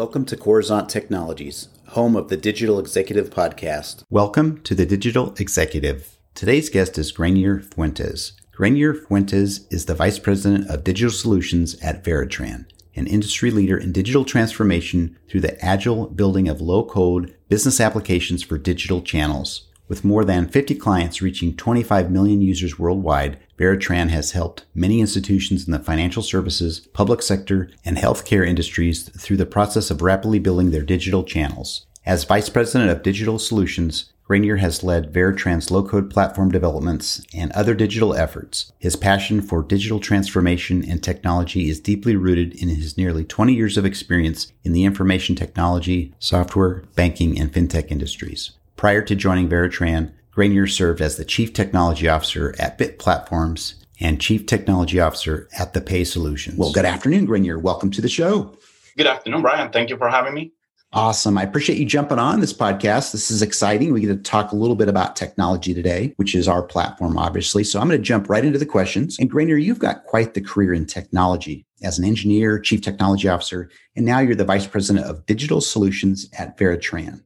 Welcome to Coruzant Technologies, home of the Digital Executive Podcast. Welcome to the Digital Executive. Today's guest is Greynier Fuentes. Greynier Fuentes is the Vice President of Digital Solutions at Veritran, an industry leader in digital transformation through the agile building of low code business applications for digital channels. With more than 50 clients reaching 25 million users worldwide, Veritran has helped many institutions in the financial services, public sector, and healthcare industries through the process of rapidly building their digital channels. As Vice President of Digital Solutions, Greynier has led Veritran's low-code platform developments and other digital efforts. His passion for digital transformation and technology is deeply rooted in his nearly 20 years of experience in the information technology, software, banking, and fintech industries. Prior to joining Veritran, Greynier served as the Chief Technology Officer at Bit Platforms and Chief Technology Officer at the Pay Solutions. Well, good afternoon, Greynier. Welcome to the show. Good afternoon, Brian. Thank you for having me. Awesome. I appreciate you jumping on this podcast. This is exciting. We get to talk a little bit about technology today, which is our platform, obviously. So I'm going to jump right into the questions. And Greynier, you've got quite the career in technology as an engineer, chief technology officer, and now you're the vice president of digital solutions at Veritran.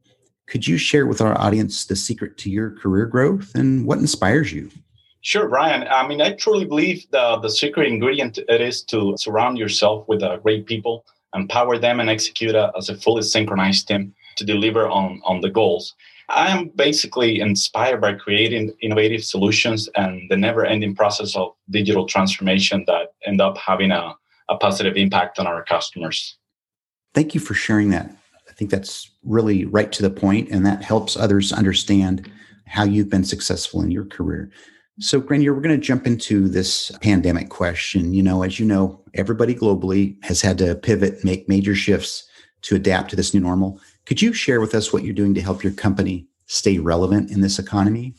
Could you share with our audience the secret to your career growth and what inspires you? Sure, Brian. I mean, I truly believe the, the secret ingredient it is to surround yourself with uh, great people, empower them, and execute a, as a fully synchronized team to deliver on, on the goals. I am basically inspired by creating innovative solutions and the never ending process of digital transformation that end up having a, a positive impact on our customers. Thank you for sharing that think that's really right to the point, and that helps others understand how you've been successful in your career. So, Greynier, we're going to jump into this pandemic question. You know, as you know, everybody globally has had to pivot, make major shifts to adapt to this new normal. Could you share with us what you're doing to help your company stay relevant in this economy?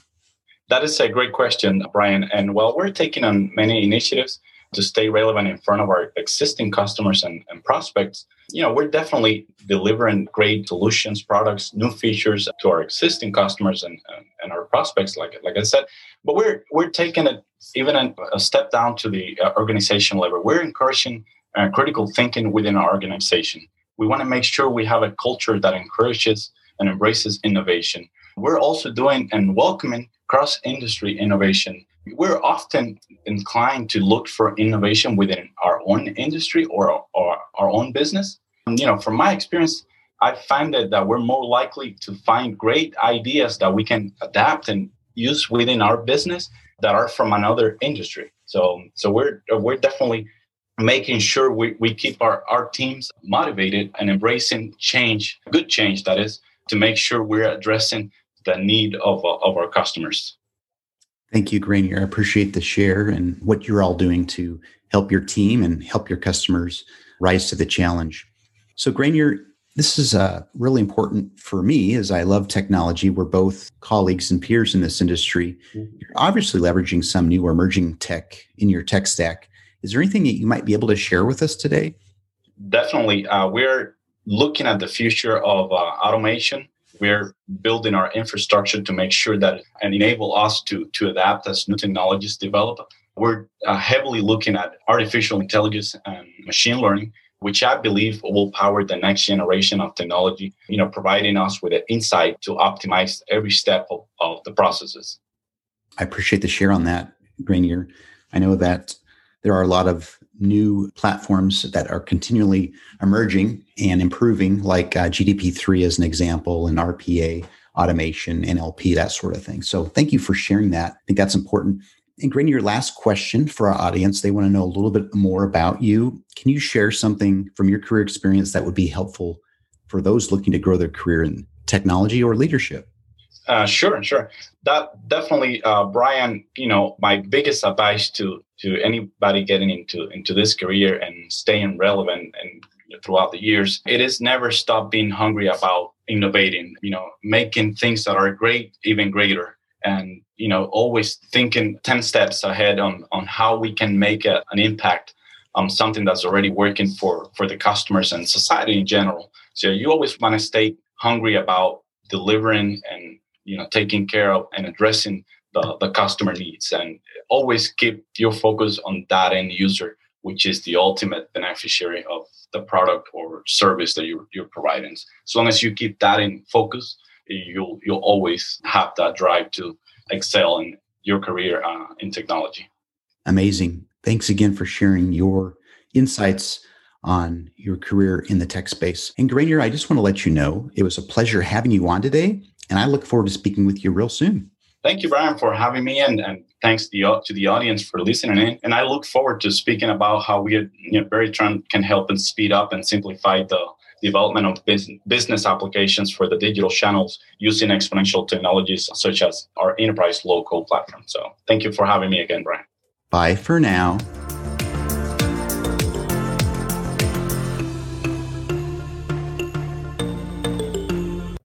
That is a great question, Brian. And while we're taking on many initiatives to stay relevant in front of our existing customers and, and prospects, you know, we're definitely delivering great solutions, products, new features to our existing customers and, and, and our prospects, like, like I said. But we're, we're taking it even a, step down to the uh, organization level. We're encouraging uh, critical thinking within our organization. We want to make sure we have a culture that encourages and embraces innovation. We're also doing and welcoming cross industry innovation we're often inclined to look for innovation within our own industry or, or our own business. And, you know, from my experience, I find that, that we're more likely to find great ideas that we can adapt and use within our business that are from another industry. So, so we're we're definitely making sure we, we keep our, our teams motivated and embracing change, good change that is, to make sure we're addressing the need of, of our customers. Thank you, Greynier. I appreciate the share and what you're all doing to help your team and help your customers rise to the challenge. So, Greynier, this is uh, really important for me as I love technology. We're both colleagues and peers in this industry. Mm-hmm. You're obviously leveraging some new or emerging tech in your tech stack. Is there anything that you might be able to share with us today? Definitely. Uh, we're looking at the future of uh, automation we're building our infrastructure to make sure that and enable us to to adapt as new technologies develop. We're uh, heavily looking at artificial intelligence and machine learning which i believe will power the next generation of technology you know providing us with an insight to optimize every step of, of the processes. I appreciate the share on that Greynier. I know that there are a lot of new platforms that are continually emerging and improving, like uh, GPT-3 as an example, and RPA, automation, NLP, that sort of thing. So thank you for sharing that. I think that's important. And Green, your last question for our audience, they want to know a little bit more about you. Can you share something from your career experience that would be helpful for those looking to grow their career in technology or leadership? Uh, sure, sure. That definitely, uh, Brian. You know, my biggest advice to to anybody getting into into this career and staying relevant and throughout the years, it is never stop being hungry about innovating. You know, making things that are great even greater, and you know, always thinking ten steps ahead on on how we can make a, an impact on something that's already working for for the customers and society in general. So you always want to stay hungry about delivering and you know taking care of and addressing the, the customer needs and always keep your focus on that end user which is the ultimate beneficiary of the product or service that you're, you're providing. As long as you keep that in focus, you'll you'll always have that drive to excel in your career uh, in technology. Amazing. Thanks again for sharing your insights on your career in the tech space. And Greynier, I just want to let you know it was a pleasure having you on today, and I look forward to speaking with you real soon. Thank you, Brian, for having me, and, and thanks to the, to the audience for listening in. And I look forward to speaking about how we at you know, Veritran can help and speed up and simplify the development of business applications for the digital channels using exponential technologies such as our enterprise low-code platform. So thank you for having me again, Brian. Bye for now.